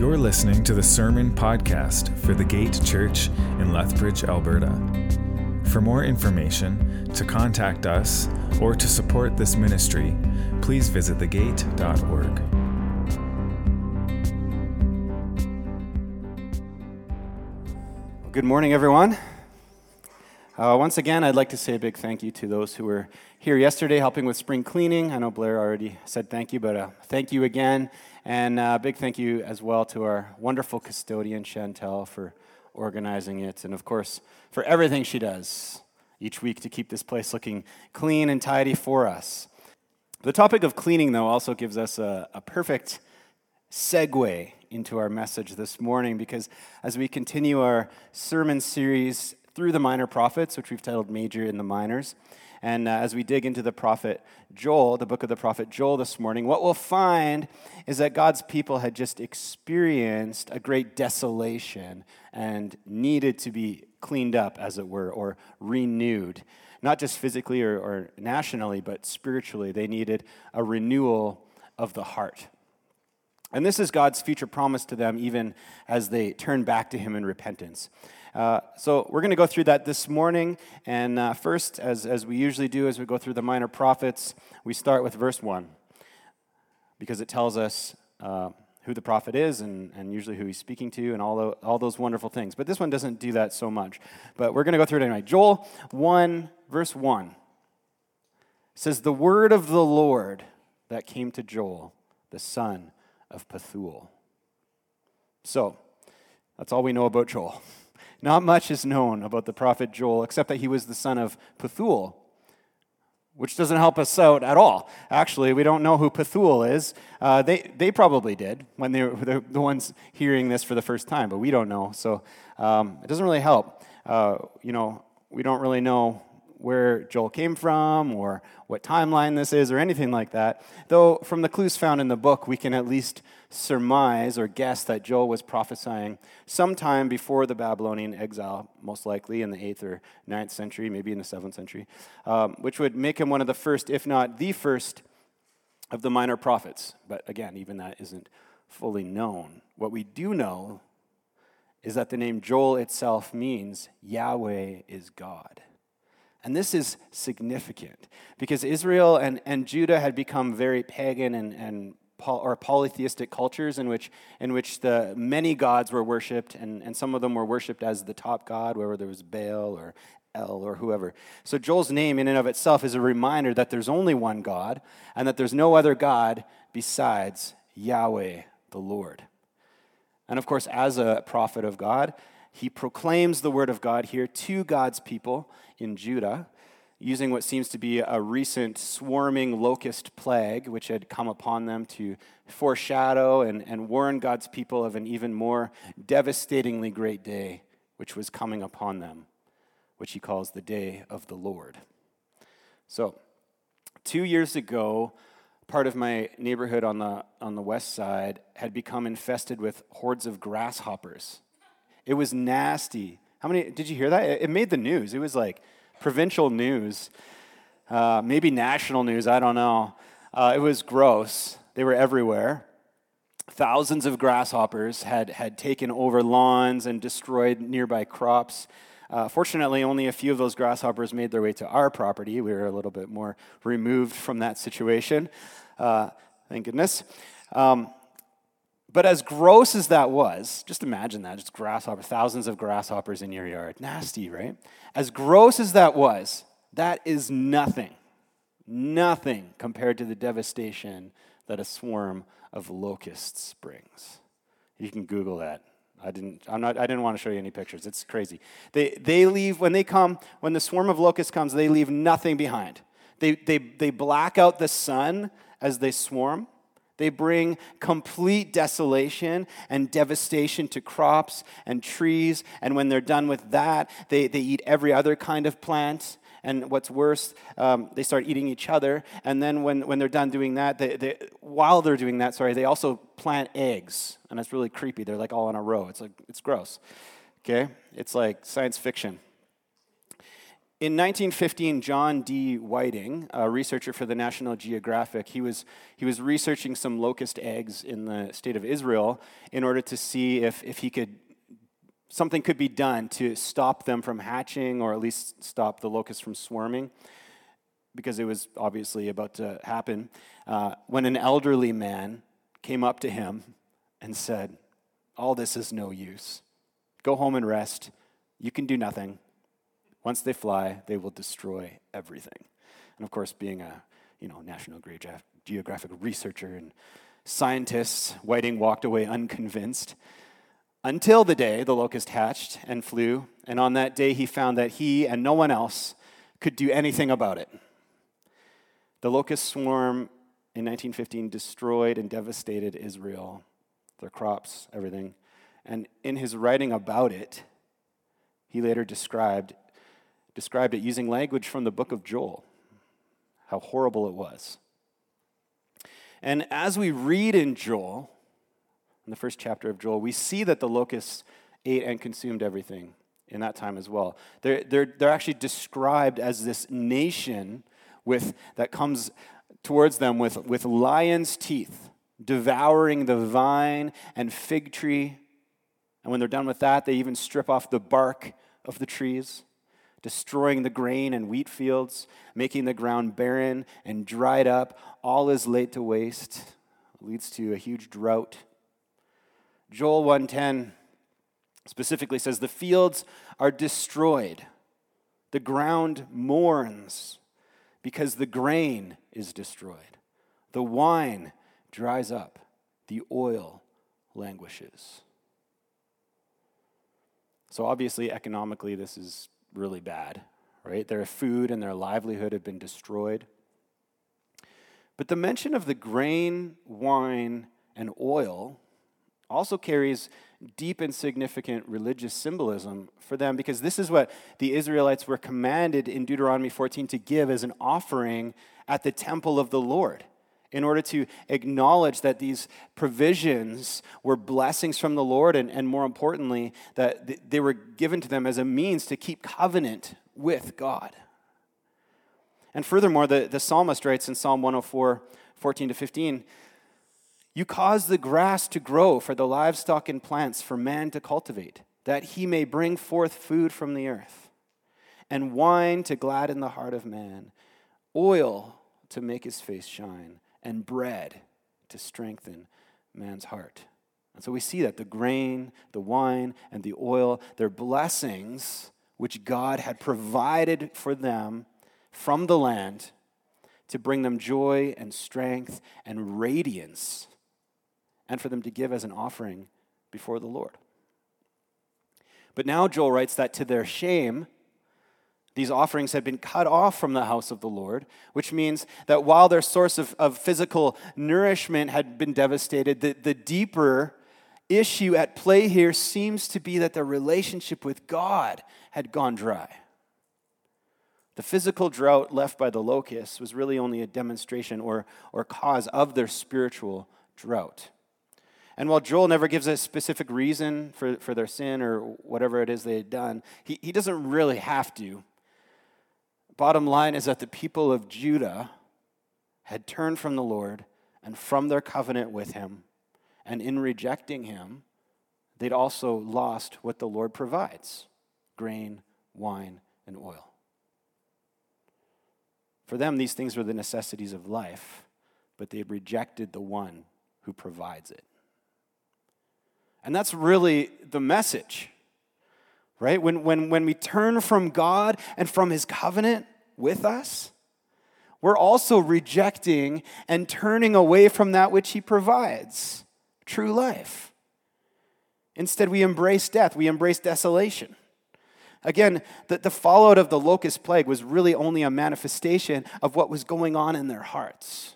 You're listening to the Sermon Podcast for the Gate Church in Lethbridge, Alberta. For more information, to contact us, or to support this ministry, please visit thegate.org. Good morning, everyone. Uh, once again, I'd like to say a big thank you to those who were here yesterday helping with spring cleaning. I know Blair already said thank you, but uh, thank you again. And a uh, big thank you as well to our wonderful custodian, Chantel, for organizing it. And of course, for everything she does each week to keep this place looking clean and tidy for us. The topic of cleaning, though, also gives us a, a perfect segue into our message this morning because as we continue our sermon series through the minor prophets, which we've titled Major in the Minors, and uh, as we dig into the prophet Joel, the book of the prophet Joel this morning, what we'll find is that God's people had just experienced a great desolation and needed to be cleaned up, as it were, or renewed. Not just physically or, or nationally, but spiritually. They needed a renewal of the heart. And this is God's future promise to them, even as they turn back to Him in repentance. Uh, so we're going to go through that this morning. And uh, first, as, as we usually do as we go through the minor prophets, we start with verse 1 because it tells us uh, who the prophet is and, and usually who he's speaking to and all, the, all those wonderful things. But this one doesn't do that so much. But we're going to go through it anyway. Joel 1, verse 1 says, The word of the Lord that came to Joel, the son of Pethuel. So, that's all we know about Joel. Not much is known about the prophet Joel except that he was the son of Pethuel, which doesn't help us out at all. Actually, we don't know who Pethuel is. Uh, they, they probably did when they were the, ones hearing this for the first time, but we don't know. So um, it doesn't really help. Uh, you know, we don't really know where Joel came from or what timeline this is or anything like that. Though, from the clues found in the book, we can at least surmise or guess that Joel was prophesying sometime before the Babylonian exile, most likely in the 8th or 9th century, maybe in the 7th century, um, which would make him one of the first, if not the first, of the minor prophets. But again, even that isn't fully known. What we do know is that the name Joel itself means Yahweh is God. And this is significant because Israel and, and Judah had become very pagan and, and or polytheistic cultures in which, in which the many gods were worshipped, and, and some of them were worshipped as the top god, whether there was Baal or El or whoever. So Joel's name, in and of itself, is a reminder that there's only one God and that there's no other God besides Yahweh, the Lord. And of course, as a prophet of God, he proclaims the word of God here to God's people in Judah, using what seems to be a recent swarming locust plague, which had come upon them to foreshadow and, and warn God's people of an even more devastatingly great day, which was coming upon them, which he calls the day of the Lord. So, two years ago, part of my neighborhood on the, on the west side had become infested with hordes of grasshoppers. It was nasty. How many, did you hear that? It made the news. It was like provincial news, uh, maybe national news, I don't know. Uh, it was gross. They were everywhere. Thousands of grasshoppers had, had taken over lawns and destroyed nearby crops. Uh, fortunately, only a few of those grasshoppers made their way to our property. We were a little bit more removed from that situation. Uh, thank goodness. Um, but as gross as that was, just imagine that, just grasshopper, thousands of grasshoppers in your yard. Nasty, right? As gross as that was, that is nothing, nothing compared to the devastation that a swarm of locusts brings. You can Google that. I didn't, I'm not, I didn't want to show you any pictures. It's crazy. They, they leave, when they come, when the swarm of locusts comes, they leave nothing behind. They, they, they black out the sun as they swarm. They bring complete desolation and devastation to crops and trees. And when they're done with that, they, they eat every other kind of plant. And what's worse, um, they start eating each other. And then when, when they're done doing that, they, they, while they're doing that, sorry, they also plant eggs. And it's really creepy. They're like all in a row. It's like, it's gross. Okay? It's like science fiction. In 1915, John D. Whiting, a researcher for the National Geographic, he was, he was researching some locust eggs in the state of Israel in order to see if, if he could, something could be done to stop them from hatching or at least stop the locusts from swarming, because it was obviously about to happen. Uh, when an elderly man came up to him and said, All this is no use. Go home and rest. You can do nothing. Once they fly, they will destroy everything. And of course, being a you know, National Geographic researcher and scientist, Whiting walked away unconvinced until the day the locust hatched and flew. And on that day, he found that he and no one else could do anything about it. The locust swarm in 1915 destroyed and devastated Israel, their crops, everything. And in his writing about it, he later described described it using language from the book of Joel, how horrible it was. And as we read in Joel, in the first chapter of Joel, we see that the locusts ate and consumed everything in that time as well. They're, they're, they're actually described as this nation with, that comes towards them with, with lion's teeth, devouring the vine and fig tree. And when they're done with that, they even strip off the bark of the trees destroying the grain and wheat fields, making the ground barren and dried up. All is laid to waste, it leads to a huge drought. Joel 110 specifically says, The fields are destroyed, the ground mourns because the grain is destroyed, the wine dries up, the oil languishes. So, obviously, economically, this is really bad, right? Their food and their livelihood have been destroyed. But the mention of the grain, wine, and oil also carries deep and significant religious symbolism for them because this is what the Israelites were commanded in Deuteronomy 14 to give as an offering at the temple of the Lord in order to acknowledge that these provisions were blessings from the Lord, and, and more importantly, that they were given to them as a means to keep covenant with God. And furthermore, the, the psalmist writes in Psalm 104 14 to 15, You cause the grass to grow for the livestock and plants for man to cultivate, that he may bring forth food from the earth, and wine to gladden the heart of man, oil to make his face shine and bread to strengthen man's heart. And so we see that the grain, the wine, and the oil, they're blessings which God had provided for them from the land to bring them joy and strength and radiance, and for them to give as an offering before the Lord. But now Joel writes that to their shame, these offerings had been cut off from the house of the Lord, which means that while their source of, of physical nourishment had been devastated, the, the deeper issue at play here seems to be that their relationship with God had gone dry. The physical drought left by the locusts was really only a demonstration or, or cause of their spiritual drought. And while Joel never gives a specific reason for, for their sin or whatever it is they had done, he, he doesn't really have to Bottom line is that the people of Judah had turned from the Lord and from their covenant with him. And in rejecting him, they'd also lost what the Lord provides grain, wine, and oil. For them, these things were the necessities of life, but they rejected the one who provides it. And that's really the message right? When, when, when we turn from God and from his covenant with us, we're also rejecting and turning away from that which he provides true life. Instead, we embrace death, we embrace desolation. Again, the, the fallout of the locust plague was really only a manifestation of what was going on in their hearts.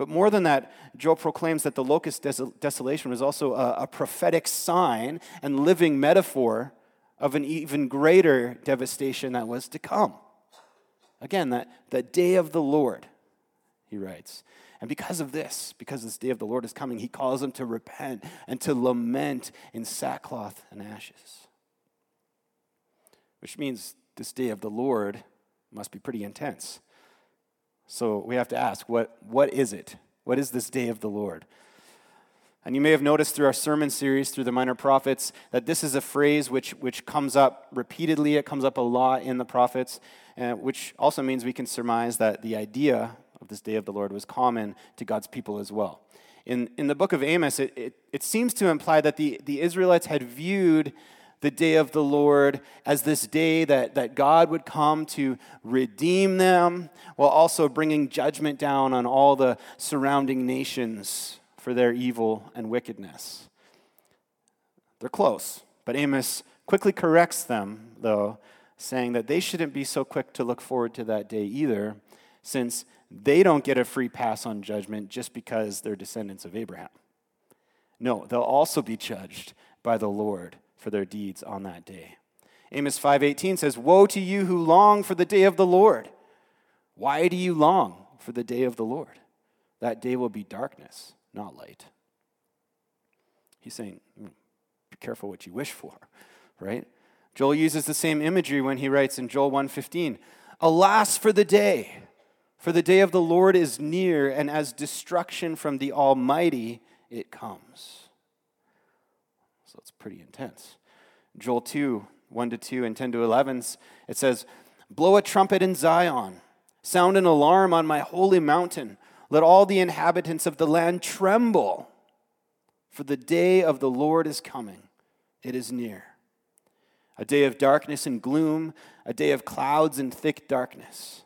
But more than that, Joel proclaims that the locust des- desolation was also a, a prophetic sign and living metaphor of an even greater devastation that was to come. Again, that, that day of the Lord, he writes. And because of this, because this day of the Lord is coming, he calls them to repent and to lament in sackcloth and ashes. Which means this day of the Lord must be pretty intense. So we have to ask, what, what is it? What is this day of the Lord? And you may have noticed through our sermon series, through the minor prophets, that this is a phrase which, which comes up repeatedly. It comes up a lot in the prophets, uh, which also means we can surmise that the idea of this day of the Lord was common to God's people as well. In, in the book of Amos, it, it, it seems to imply that the, the Israelites had viewed the day of the Lord as this day that, that God would come to redeem them while also bringing judgment down on all the surrounding nations for their evil and wickedness. They're close, but Amos quickly corrects them, though, saying that they shouldn't be so quick to look forward to that day either, since they don't get a free pass on judgment just because they're descendants of Abraham. No, they'll also be judged by the Lord for their deeds on that day. Amos 5:18 says, "Woe to you who long for the day of the Lord. Why do you long for the day of the Lord? That day will be darkness not light. He's saying, hmm, be careful what you wish for, right? Joel uses the same imagery when he writes in Joel 1:15, "Alas for the day, for the day of the Lord is near, and as destruction from the Almighty it comes." So it's pretty intense. Joel 2, 1 to 2 and 10 to 11, it says, Blow a trumpet in Zion, sound an alarm on my holy mountain. Let all the inhabitants of the land tremble, for the day of the Lord is coming. It is near. A day of darkness and gloom, a day of clouds and thick darkness.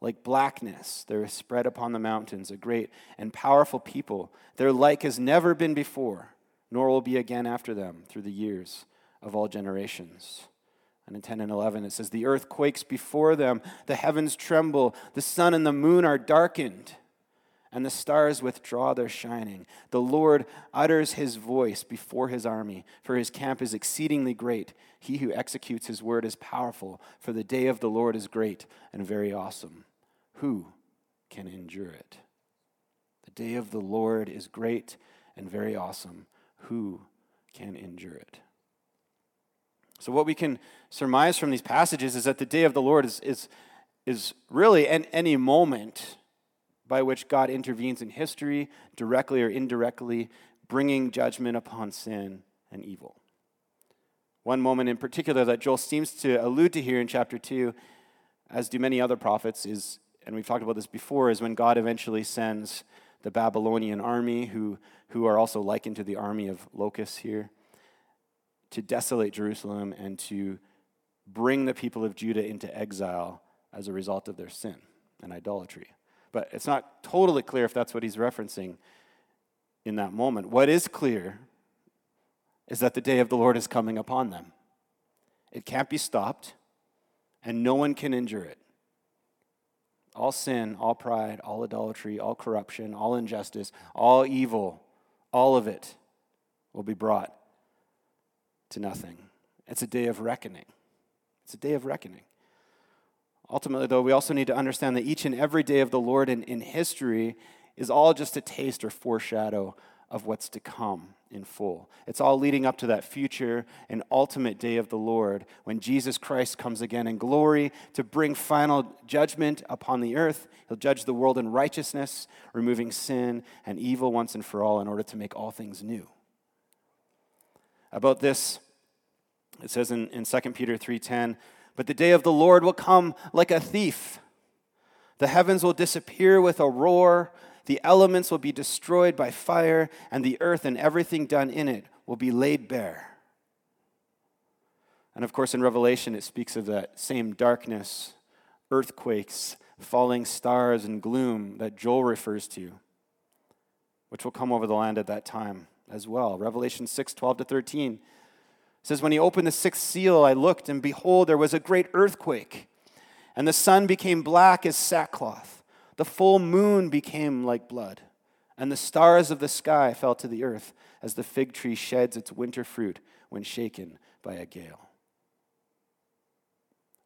Like blackness, there is spread upon the mountains a great and powerful people. Their like has never been before, nor will be again after them through the years of all generations. And in 10 and 11, it says, The earth quakes before them, the heavens tremble, the sun and the moon are darkened and the stars withdraw their shining. The Lord utters his voice before his army, for his camp is exceedingly great. He who executes his word is powerful, for the day of the Lord is great and very awesome. Who can endure it? The day of the Lord is great and very awesome. Who can endure it? So, what we can surmise from these passages is that the day of the Lord is, is, is really any moment by which God intervenes in history, directly or indirectly, bringing judgment upon sin and evil. One moment in particular that Joel seems to allude to here in chapter 2, as do many other prophets, is, and we've talked about this before, is when God eventually sends the Babylonian army, who, who are also likened to the army of locusts here, to desolate Jerusalem and to bring the people of Judah into exile as a result of their sin and idolatry but it's not totally clear if that's what he's referencing in that moment. What is clear is that the day of the Lord is coming upon them. It can't be stopped, and no one can injure it. All sin, all pride, all idolatry, all corruption, all injustice, all evil, all of it will be brought to nothing. It's a day of reckoning. It's a day of reckoning. Ultimately, though, we also need to understand that each and every day of the Lord in, in history is all just a taste or foreshadow of what's to come in full. It's all leading up to that future and ultimate day of the Lord when Jesus Christ comes again in glory to bring final judgment upon the earth. He'll judge the world in righteousness, removing sin and evil once and for all in order to make all things new. About this, it says in, in 2 Peter 3:10, but the day of the Lord will come like a thief. The heavens will disappear with a roar, the elements will be destroyed by fire, and the earth and everything done in it will be laid bare. And of course, in Revelation, it speaks of that same darkness, earthquakes, falling stars, and gloom that Joel refers to, which will come over the land at that time as well. Revelation 6 12 to 13 says, When he opened the sixth seal, I looked, and behold, there was a great earthquake, and the sun became black as sackcloth. The full moon became like blood, and the stars of the sky fell to the earth as the fig tree sheds its winter fruit when shaken by a gale.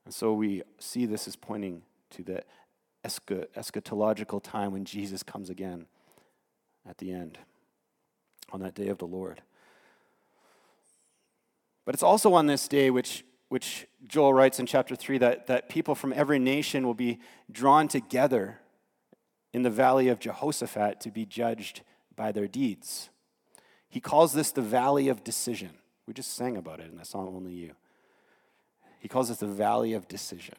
And so we see this as pointing to the eschatological time when Jesus comes again at the end, on that day of the Lord. But it's also on this day which which Joel writes in chapter 3 that, that people from every nation will be drawn together in the valley of Jehoshaphat to be judged by their deeds. He calls this the valley of decision. We just sang about it in the song Only You. He calls this the valley of decision.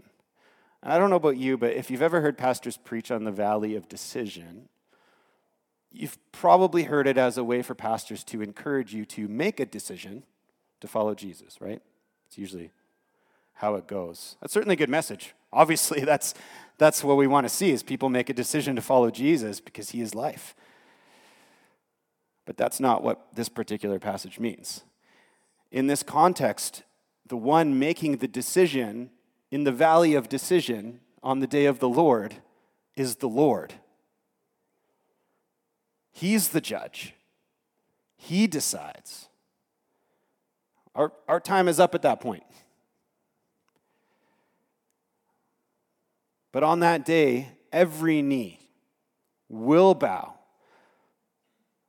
And I don't know about you, but if you've ever heard pastors preach on the valley of decision, you've probably heard it as a way for pastors to encourage you to make a decision to follow Jesus, right? It's usually how it goes. That's certainly a good message. Obviously, that's, that's what we want to see is people make a decision to follow Jesus because he is life. But that's not what this particular passage means. In this context, the one making the decision in the valley of decision on the day of the Lord is the Lord. He's the judge, He decides. Our, our time is up at that point. But on that day, every knee will bow.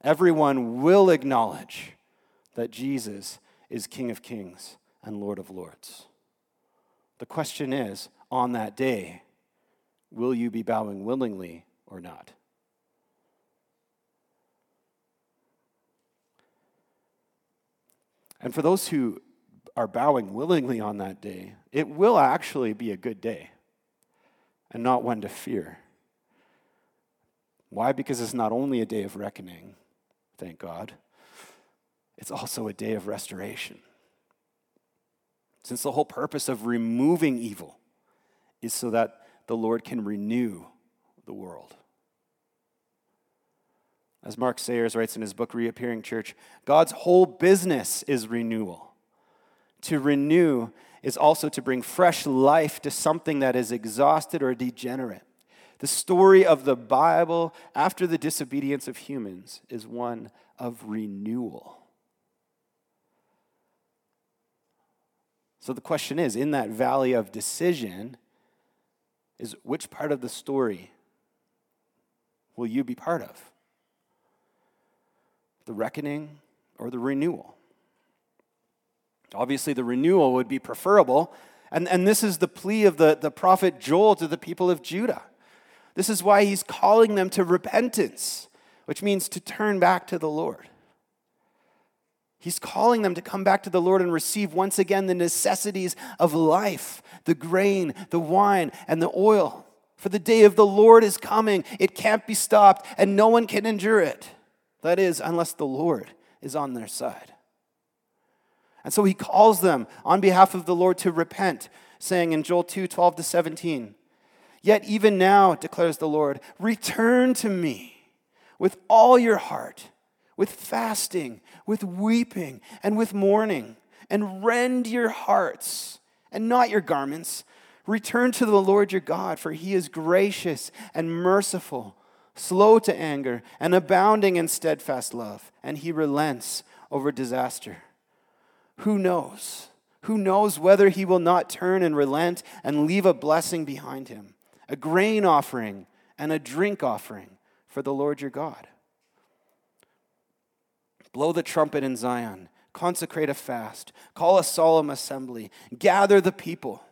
Everyone will acknowledge that Jesus is King of Kings and Lord of Lords. The question is on that day, will you be bowing willingly or not? And for those who are bowing willingly on that day, it will actually be a good day and not one to fear. Why? Because it's not only a day of reckoning, thank God, it's also a day of restoration. Since the whole purpose of removing evil is so that the Lord can renew the world. As Mark Sayers writes in his book, Reappearing Church, God's whole business is renewal. To renew is also to bring fresh life to something that is exhausted or degenerate. The story of the Bible after the disobedience of humans is one of renewal. So the question is in that valley of decision, is which part of the story will you be part of? The reckoning or the renewal? Obviously, the renewal would be preferable. And, and this is the plea of the, the prophet Joel to the people of Judah. This is why he's calling them to repentance, which means to turn back to the Lord. He's calling them to come back to the Lord and receive once again the necessities of life the grain, the wine, and the oil. For the day of the Lord is coming. It can't be stopped, and no one can endure it. That is, unless the Lord is on their side. And so he calls them on behalf of the Lord to repent, saying in Joel 2 12 to 17, Yet even now, declares the Lord, return to me with all your heart, with fasting, with weeping, and with mourning, and rend your hearts and not your garments. Return to the Lord your God, for he is gracious and merciful, slow to anger, and abounding in steadfast love, and he relents over disaster. Who knows? Who knows whether he will not turn and relent and leave a blessing behind him, a grain offering and a drink offering for the Lord your God? Blow the trumpet in Zion, consecrate a fast, call a solemn assembly, gather the people.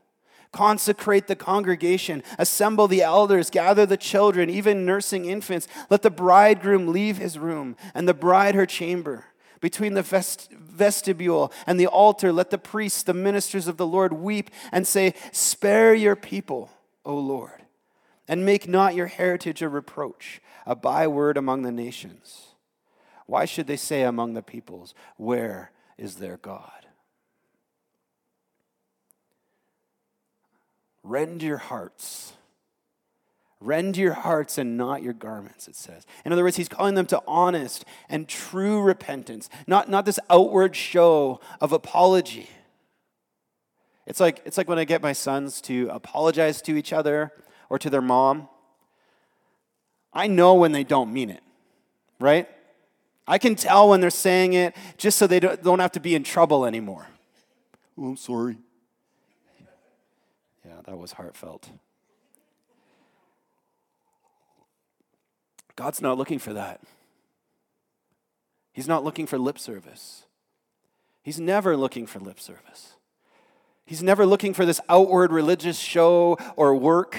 Consecrate the congregation, assemble the elders, gather the children, even nursing infants. Let the bridegroom leave his room and the bride her chamber between the vest- vestibule and the altar, let the priests, the ministers of the Lord, weep and say, Spare your people, O Lord, and make not your heritage a reproach, a byword among the nations. Why should they say among the peoples, Where is their God? Rend your hearts Rend your hearts and not your garments, it says. In other words, he's calling them to honest and true repentance, not, not this outward show of apology. It's like, it's like when I get my sons to apologize to each other or to their mom. I know when they don't mean it, right? I can tell when they're saying it just so they don't, don't have to be in trouble anymore. Oh, I'm sorry. Yeah, that was heartfelt. God's not looking for that. He's not looking for lip service. He's never looking for lip service. He's never looking for this outward religious show or work.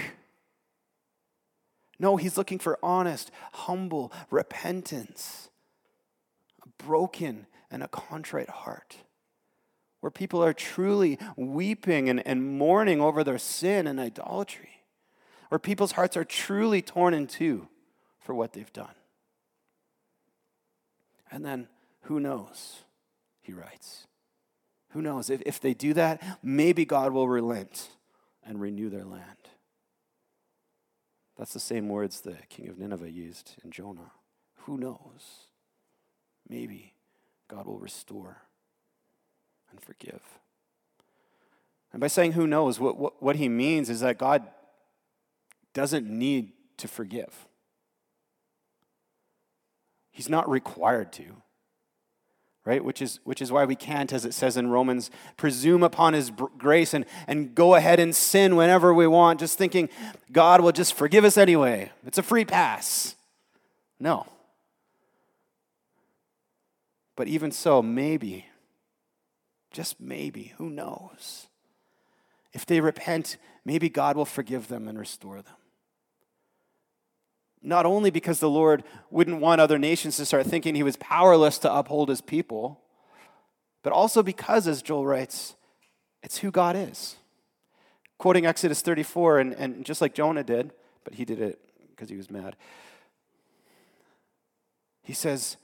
No, he's looking for honest, humble repentance, a broken and a contrite heart, where people are truly weeping and, and mourning over their sin and idolatry, where people's hearts are truly torn in two for what they've done. And then, who knows, he writes. Who knows? If, if they do that, maybe God will relent and renew their land. That's the same words the king of Nineveh used in Jonah. Who knows? Maybe God will restore and forgive. And by saying who knows, what, what, what he means is that God doesn't need to forgive. He's not required to right? Which is, which is why we can't, as it says in Romans, presume upon his grace and, and go ahead and sin whenever we want, just thinking God will just forgive us anyway. It's a free pass. No. But even so, maybe, just maybe, who knows? If they repent, maybe God will forgive them and restore them. Not only because the Lord wouldn't want other nations to start thinking he was powerless to uphold his people, but also because, as Joel writes, it's who God is. Quoting Exodus 34, and, and just like Jonah did, but he did it because he was mad. He says,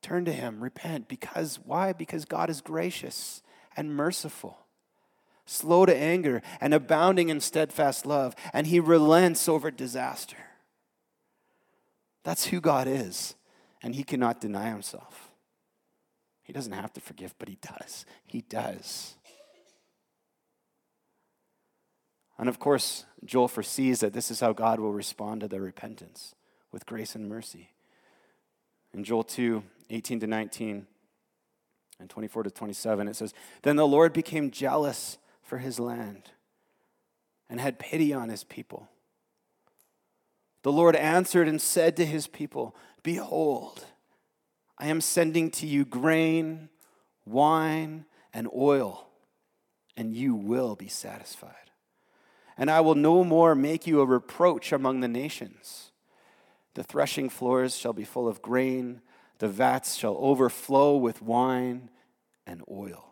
Turn to him, repent, because why? Because God is gracious and merciful slow to anger, and abounding in steadfast love, and he relents over disaster. That's who God is, and he cannot deny himself. He doesn't have to forgive, but he does. He does. And of course, Joel foresees that this is how God will respond to their repentance with grace and mercy. In Joel 2 18 to 19 and 24 to 27, it says, Then the Lord became jealous for his land and had pity on his people. The Lord answered and said to his people, Behold, I am sending to you grain, wine, and oil, and you will be satisfied. And I will no more make you a reproach among the nations. The threshing floors shall be full of grain, the vats shall overflow with wine and oil.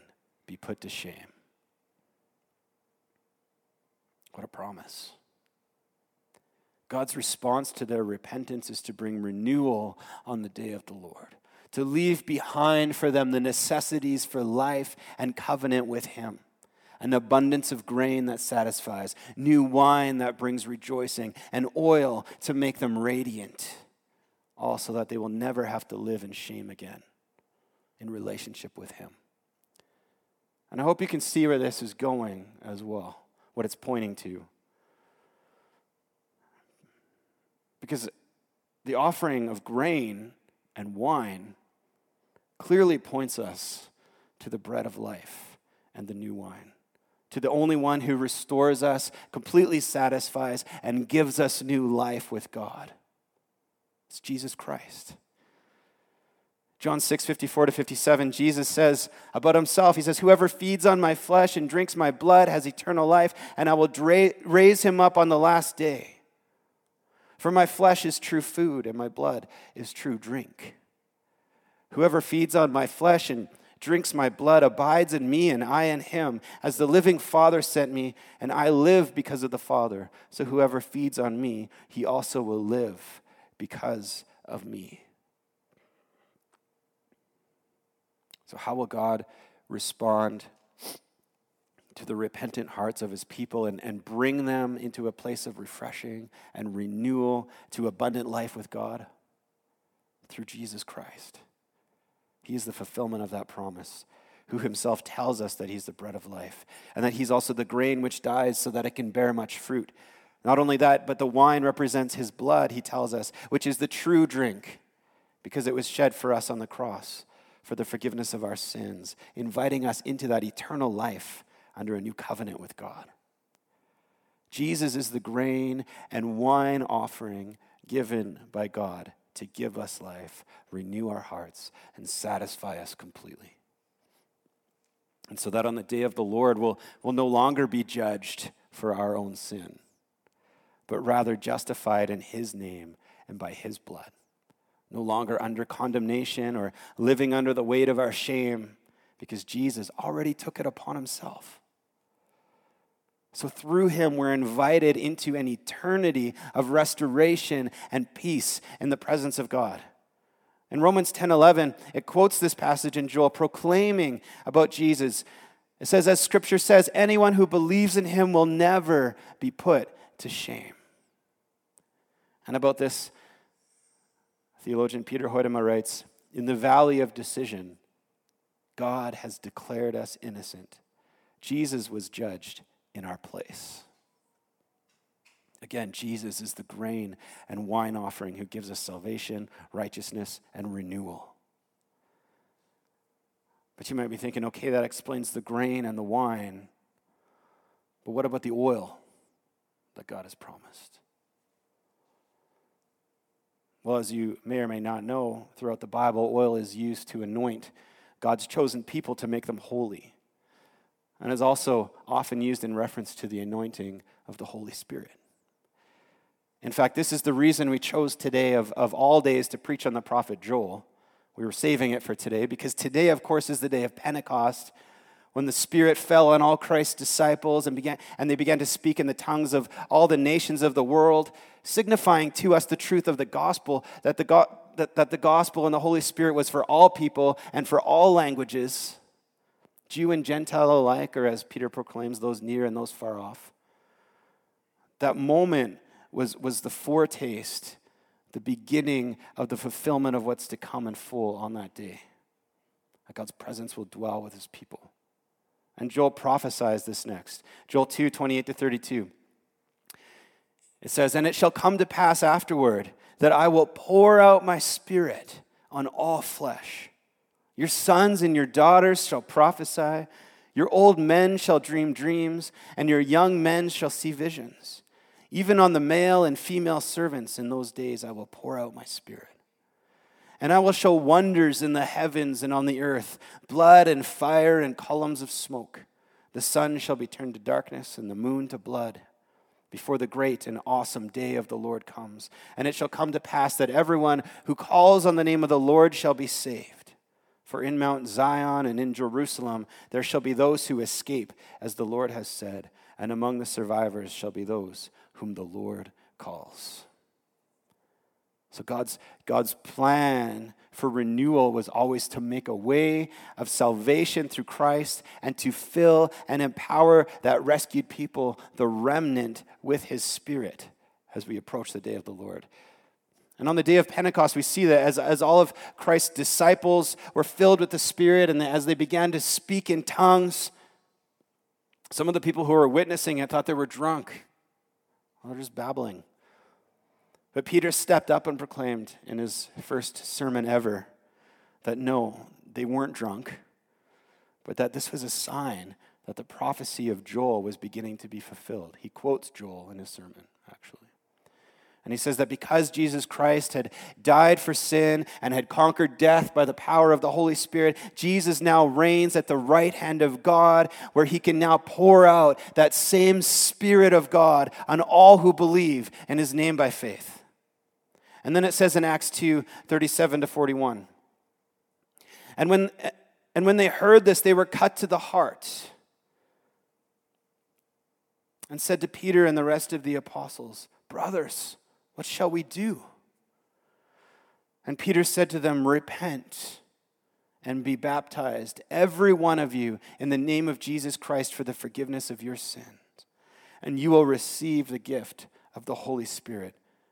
be put to shame. What a promise. God's response to their repentance is to bring renewal on the day of the Lord, to leave behind for them the necessities for life and covenant with Him an abundance of grain that satisfies, new wine that brings rejoicing, and oil to make them radiant, all so that they will never have to live in shame again in relationship with Him. And I hope you can see where this is going as well, what it's pointing to. Because the offering of grain and wine clearly points us to the bread of life and the new wine, to the only one who restores us, completely satisfies, and gives us new life with God. It's Jesus Christ. John 6, 54 to 57, Jesus says about himself, He says, Whoever feeds on my flesh and drinks my blood has eternal life, and I will dra- raise him up on the last day. For my flesh is true food, and my blood is true drink. Whoever feeds on my flesh and drinks my blood abides in me, and I in him, as the living Father sent me, and I live because of the Father. So whoever feeds on me, he also will live because of me. So, how will God respond to the repentant hearts of his people and, and bring them into a place of refreshing and renewal to abundant life with God? Through Jesus Christ. He is the fulfillment of that promise. who himself tells us that he's the bread of life, and that he's also the grain which dies so that it can bear much fruit. Not only that, but the wine represents his blood, he tells us, which is the true drink, because it was shed for us on the cross for the forgiveness of our sins, inviting us into that eternal life under a new covenant with God. Jesus is the grain and wine offering given by God to give us life, renew our hearts, and satisfy us completely. And so that on the day of the Lord, we'll, we'll no longer be judged for our own sin, but rather justified in His name and by His blood. No longer under condemnation or living under the weight of our shame, because Jesus already took it upon Himself. So, through him, we're invited into an eternity of restoration and peace in the presence of God. In Romans 10 11, it quotes this passage in Joel proclaiming about Jesus. It says, as scripture says, anyone who believes in him will never be put to shame. And about this, theologian Peter Hoytema writes In the valley of decision, God has declared us innocent. Jesus was judged in our place. Again, Jesus is the grain and wine offering who gives us salvation, righteousness, and renewal. But you might be thinking, okay, that explains the grain and the wine. But what about the oil that God has promised? Well, as you may or may not know, throughout the Bible, oil is used to anoint God's chosen people to make them holy and is also often used in reference to the anointing of the Holy Spirit. In fact, this is the reason we chose today, of, of all days, to preach on the prophet Joel. We were saving it for today because today, of course, is the day of Pentecost when the Spirit fell on all Christ's disciples and, began, and they began to speak in the tongues of all the nations of the world, signifying to us the truth of the gospel that the, go, that, that the gospel and the Holy Spirit was for all people and for all languages. Jew and Gentile alike, or as Peter proclaims, those near and those far off. That moment was, was the foretaste, the beginning of the fulfillment of what's to come in full on that day. That God's presence will dwell with his people. And Joel prophesies this next. Joel 2 28 to 32. It says, And it shall come to pass afterward that I will pour out my spirit on all flesh. Your sons and your daughters shall prophesy. Your old men shall dream dreams, and your young men shall see visions. Even on the male and female servants in those days I will pour out my spirit. And I will show wonders in the heavens and on the earth blood and fire and columns of smoke. The sun shall be turned to darkness and the moon to blood before the great and awesome day of the Lord comes. And it shall come to pass that everyone who calls on the name of the Lord shall be saved. For in Mount Zion and in Jerusalem there shall be those who escape, as the Lord has said, and among the survivors shall be those whom the Lord calls. So God's, God's plan for renewal was always to make a way of salvation through Christ and to fill and empower that rescued people, the remnant, with his spirit as we approach the day of the Lord. And on the day of Pentecost, we see that as, as all of Christ's disciples were filled with the Spirit and as they began to speak in tongues, some of the people who were witnessing it thought they were drunk. Well, they're just babbling. But Peter stepped up and proclaimed in his first sermon ever that no, they weren't drunk, but that this was a sign that the prophecy of Joel was beginning to be fulfilled. He quotes Joel in his sermon, actually. And he says that because Jesus Christ had died for sin and had conquered death by the power of the Holy Spirit, Jesus now reigns at the right hand of God, where he can now pour out that same Spirit of God on all who believe in his name by faith. And then it says in Acts 2 37 to 41. And when, and when they heard this, they were cut to the heart and said to Peter and the rest of the apostles, Brothers, what shall we do? And Peter said to them, Repent and be baptized, every one of you, in the name of Jesus Christ for the forgiveness of your sins, and you will receive the gift of the Holy Spirit.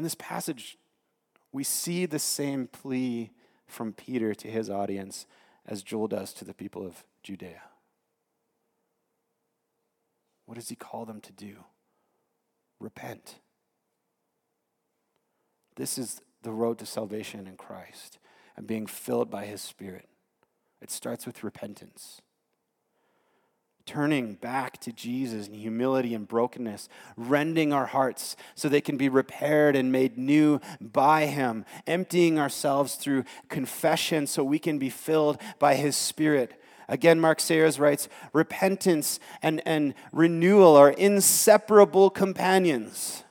In this passage, we see the same plea from Peter to his audience as Joel does to the people of Judea. What does he call them to do? Repent. This is the road to salvation in Christ and being filled by his Spirit. It starts with repentance turning back to Jesus in humility and brokenness, rending our hearts so they can be repaired and made new by Him, emptying ourselves through confession so we can be filled by His Spirit. Again, Mark Sayers writes repentance and, and renewal are inseparable companions.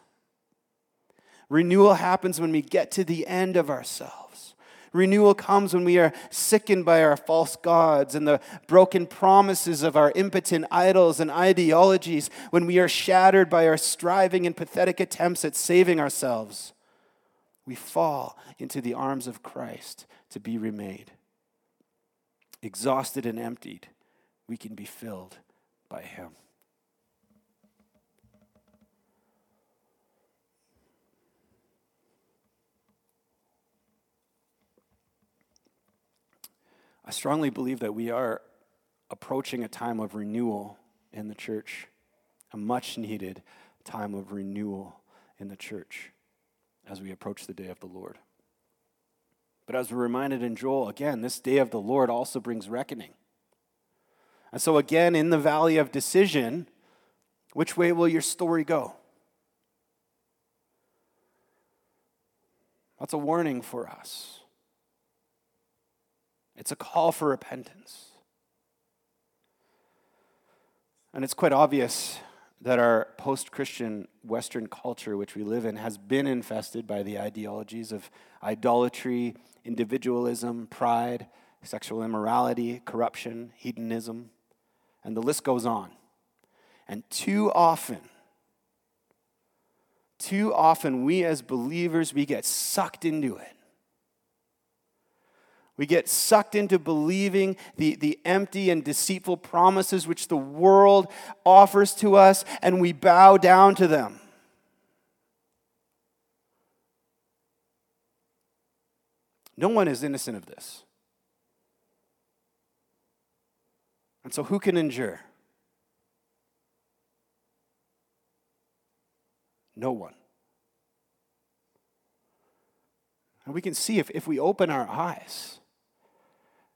Renewal happens when we get to the end of ourselves. Renewal comes when we are sickened by our false gods and the broken promises of our impotent idols and ideologies, when we are shattered by our striving and pathetic attempts at saving ourselves. We fall into the arms of Christ to be remade. Exhausted and emptied, we can be filled by Him. I strongly believe that we are approaching a time of renewal in the church, a much needed time of renewal in the church as we approach the day of the Lord. But as we're reminded in Joel, again, this day of the Lord also brings reckoning. And so, again, in the valley of decision, which way will your story go? That's a warning for us. It's a call for repentance. And it's quite obvious that our post Christian Western culture, which we live in, has been infested by the ideologies of idolatry, individualism, pride, sexual immorality, corruption, hedonism, and the list goes on. And too often, too often, we as believers, we get sucked into it. We get sucked into believing the, the empty and deceitful promises which the world offers to us, and we bow down to them. No one is innocent of this. And so, who can endure? No one. And we can see if, if we open our eyes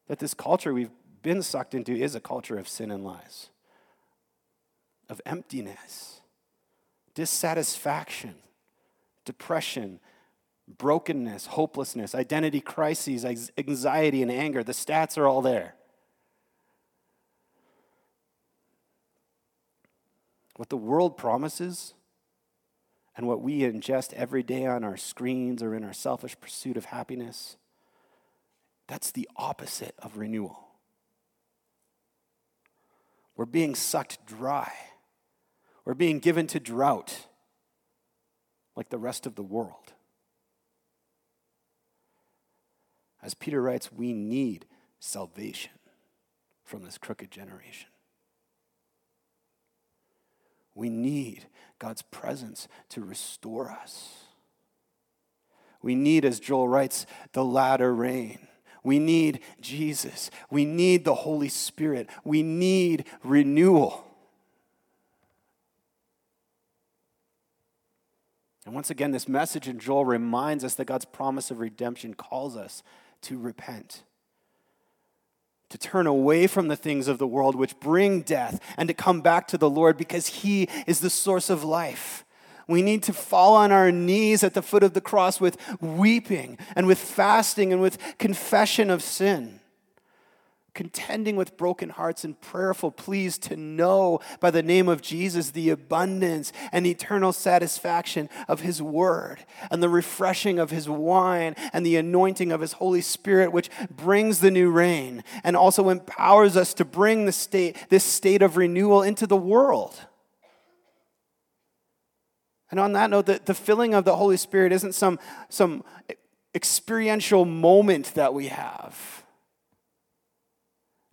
that this culture we've been sucked into is a culture of sin and lies, of emptiness, dissatisfaction, depression, brokenness, hopelessness, identity crises, anxiety, and anger. The stats are all there. What the world promises and what we ingest every day on our screens or in our selfish pursuit of happiness that's the opposite of renewal. We're being sucked dry. We're being given to drought like the rest of the world. As Peter writes, we need salvation from this crooked generation. We need God's presence to restore us. We need, as Joel writes, the latter rain we need Jesus. We need the Holy Spirit. We need renewal. And once again, this message in Joel reminds us that God's promise of redemption calls us to repent, to turn away from the things of the world which bring death, and to come back to the Lord because He is the source of life. We need to fall on our knees at the foot of the cross with weeping and with fasting and with confession of sin. contending with broken hearts and prayerful pleas to know by the name of Jesus the abundance and eternal satisfaction of his word and the refreshing of his wine and the anointing of his Holy Spirit, which brings the new rain and also empowers us to bring the state, this state of renewal into the world. And on that note, the, the filling of the Holy Spirit isn't some, some experiential moment that we have.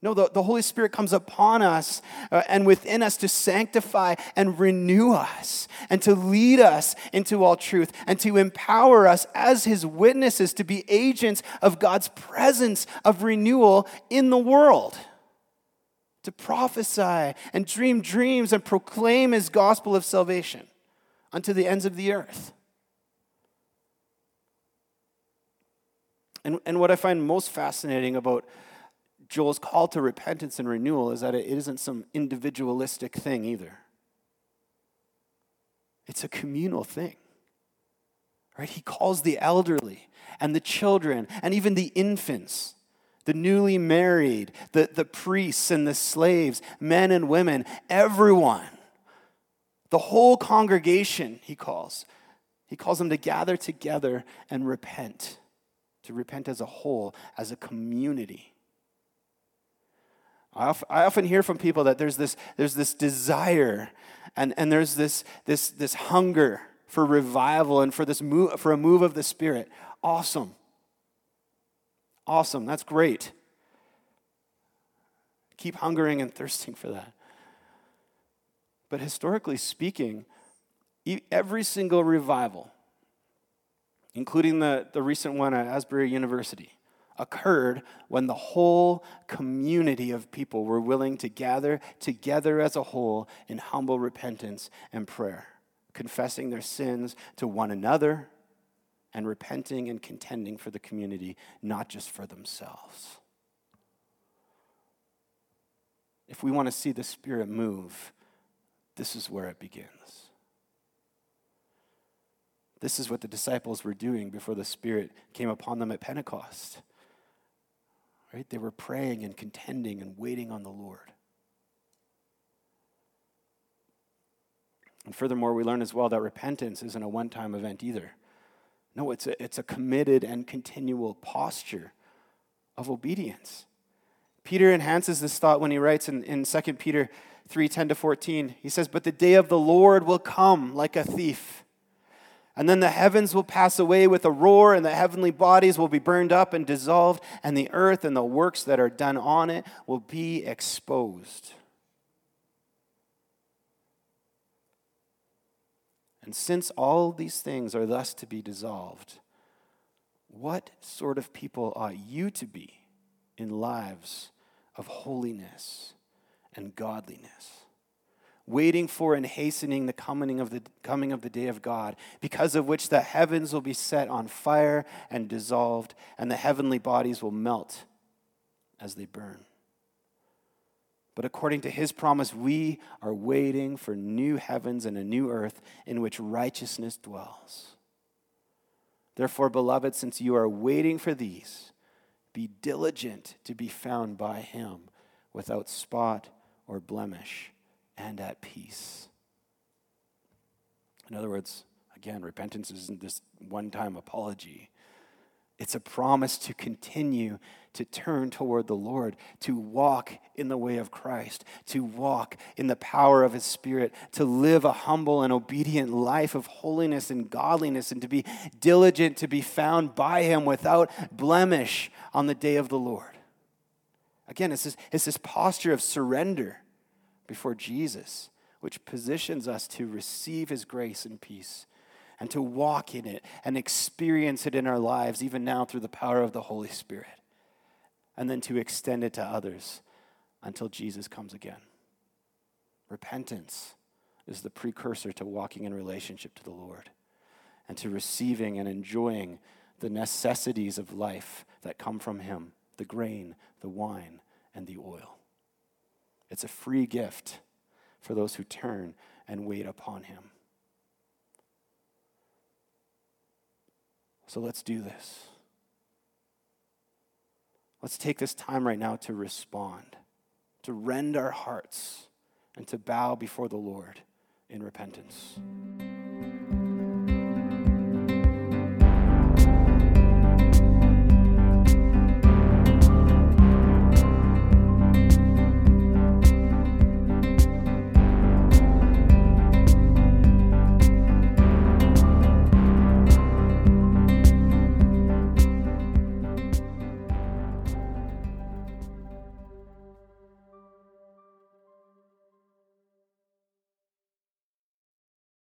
No, the, the Holy Spirit comes upon us uh, and within us to sanctify and renew us and to lead us into all truth and to empower us as His witnesses to be agents of God's presence of renewal in the world. To prophesy and dream dreams and proclaim His gospel of salvation unto the ends of the earth. And, and what I find most fascinating about Joel's call to repentance and renewal is that it isn't some individualistic thing either. It's a communal thing. Right? He calls the elderly and the children and even the infants, the newly married, the, the priests and the slaves, men and women, everyone. The whole congregation, he calls. He calls them to gather together and repent, to repent as a whole, as a community. I often hear from people that there's this, there's this desire and, and there's this, this, this hunger for revival and for, this move, for a move of the Spirit. Awesome. Awesome. That's great. Keep hungering and thirsting for that. But historically speaking, every single revival, including the, the recent one at Asbury University, occurred when the whole community of people were willing to gather together as a whole in humble repentance and prayer, confessing their sins to one another and repenting and contending for the community, not just for themselves. If we want to see the Spirit move, this is where it begins. This is what the disciples were doing before the Spirit came upon them at Pentecost. Right? They were praying and contending and waiting on the Lord. And furthermore, we learn as well that repentance isn't a one time event either. No, it's a, it's a committed and continual posture of obedience. Peter enhances this thought when he writes in, in 2 Peter 3 10 to 14. He says, But the day of the Lord will come like a thief. And then the heavens will pass away with a roar, and the heavenly bodies will be burned up and dissolved, and the earth and the works that are done on it will be exposed. And since all these things are thus to be dissolved, what sort of people ought you to be in lives of holiness and godliness? waiting for and hastening the coming of the coming of the day of God, because of which the heavens will be set on fire and dissolved, and the heavenly bodies will melt as they burn. But according to his promise, we are waiting for new heavens and a new earth in which righteousness dwells. Therefore, beloved, since you are waiting for these, be diligent to be found by him without spot or blemish and at peace. In other words, again, repentance isn't this one time apology. It's a promise to continue to turn toward the Lord, to walk in the way of Christ, to walk in the power of His Spirit, to live a humble and obedient life of holiness and godliness, and to be diligent to be found by Him without blemish on the day of the Lord. Again, it's this, it's this posture of surrender before Jesus, which positions us to receive his grace and peace and to walk in it and experience it in our lives, even now through the power of the Holy Spirit, and then to extend it to others until Jesus comes again. Repentance is the precursor to walking in relationship to the Lord and to receiving and enjoying the necessities of life that come from Him the grain, the wine, and the oil. It's a free gift for those who turn and wait upon him. So let's do this. Let's take this time right now to respond, to rend our hearts, and to bow before the Lord in repentance.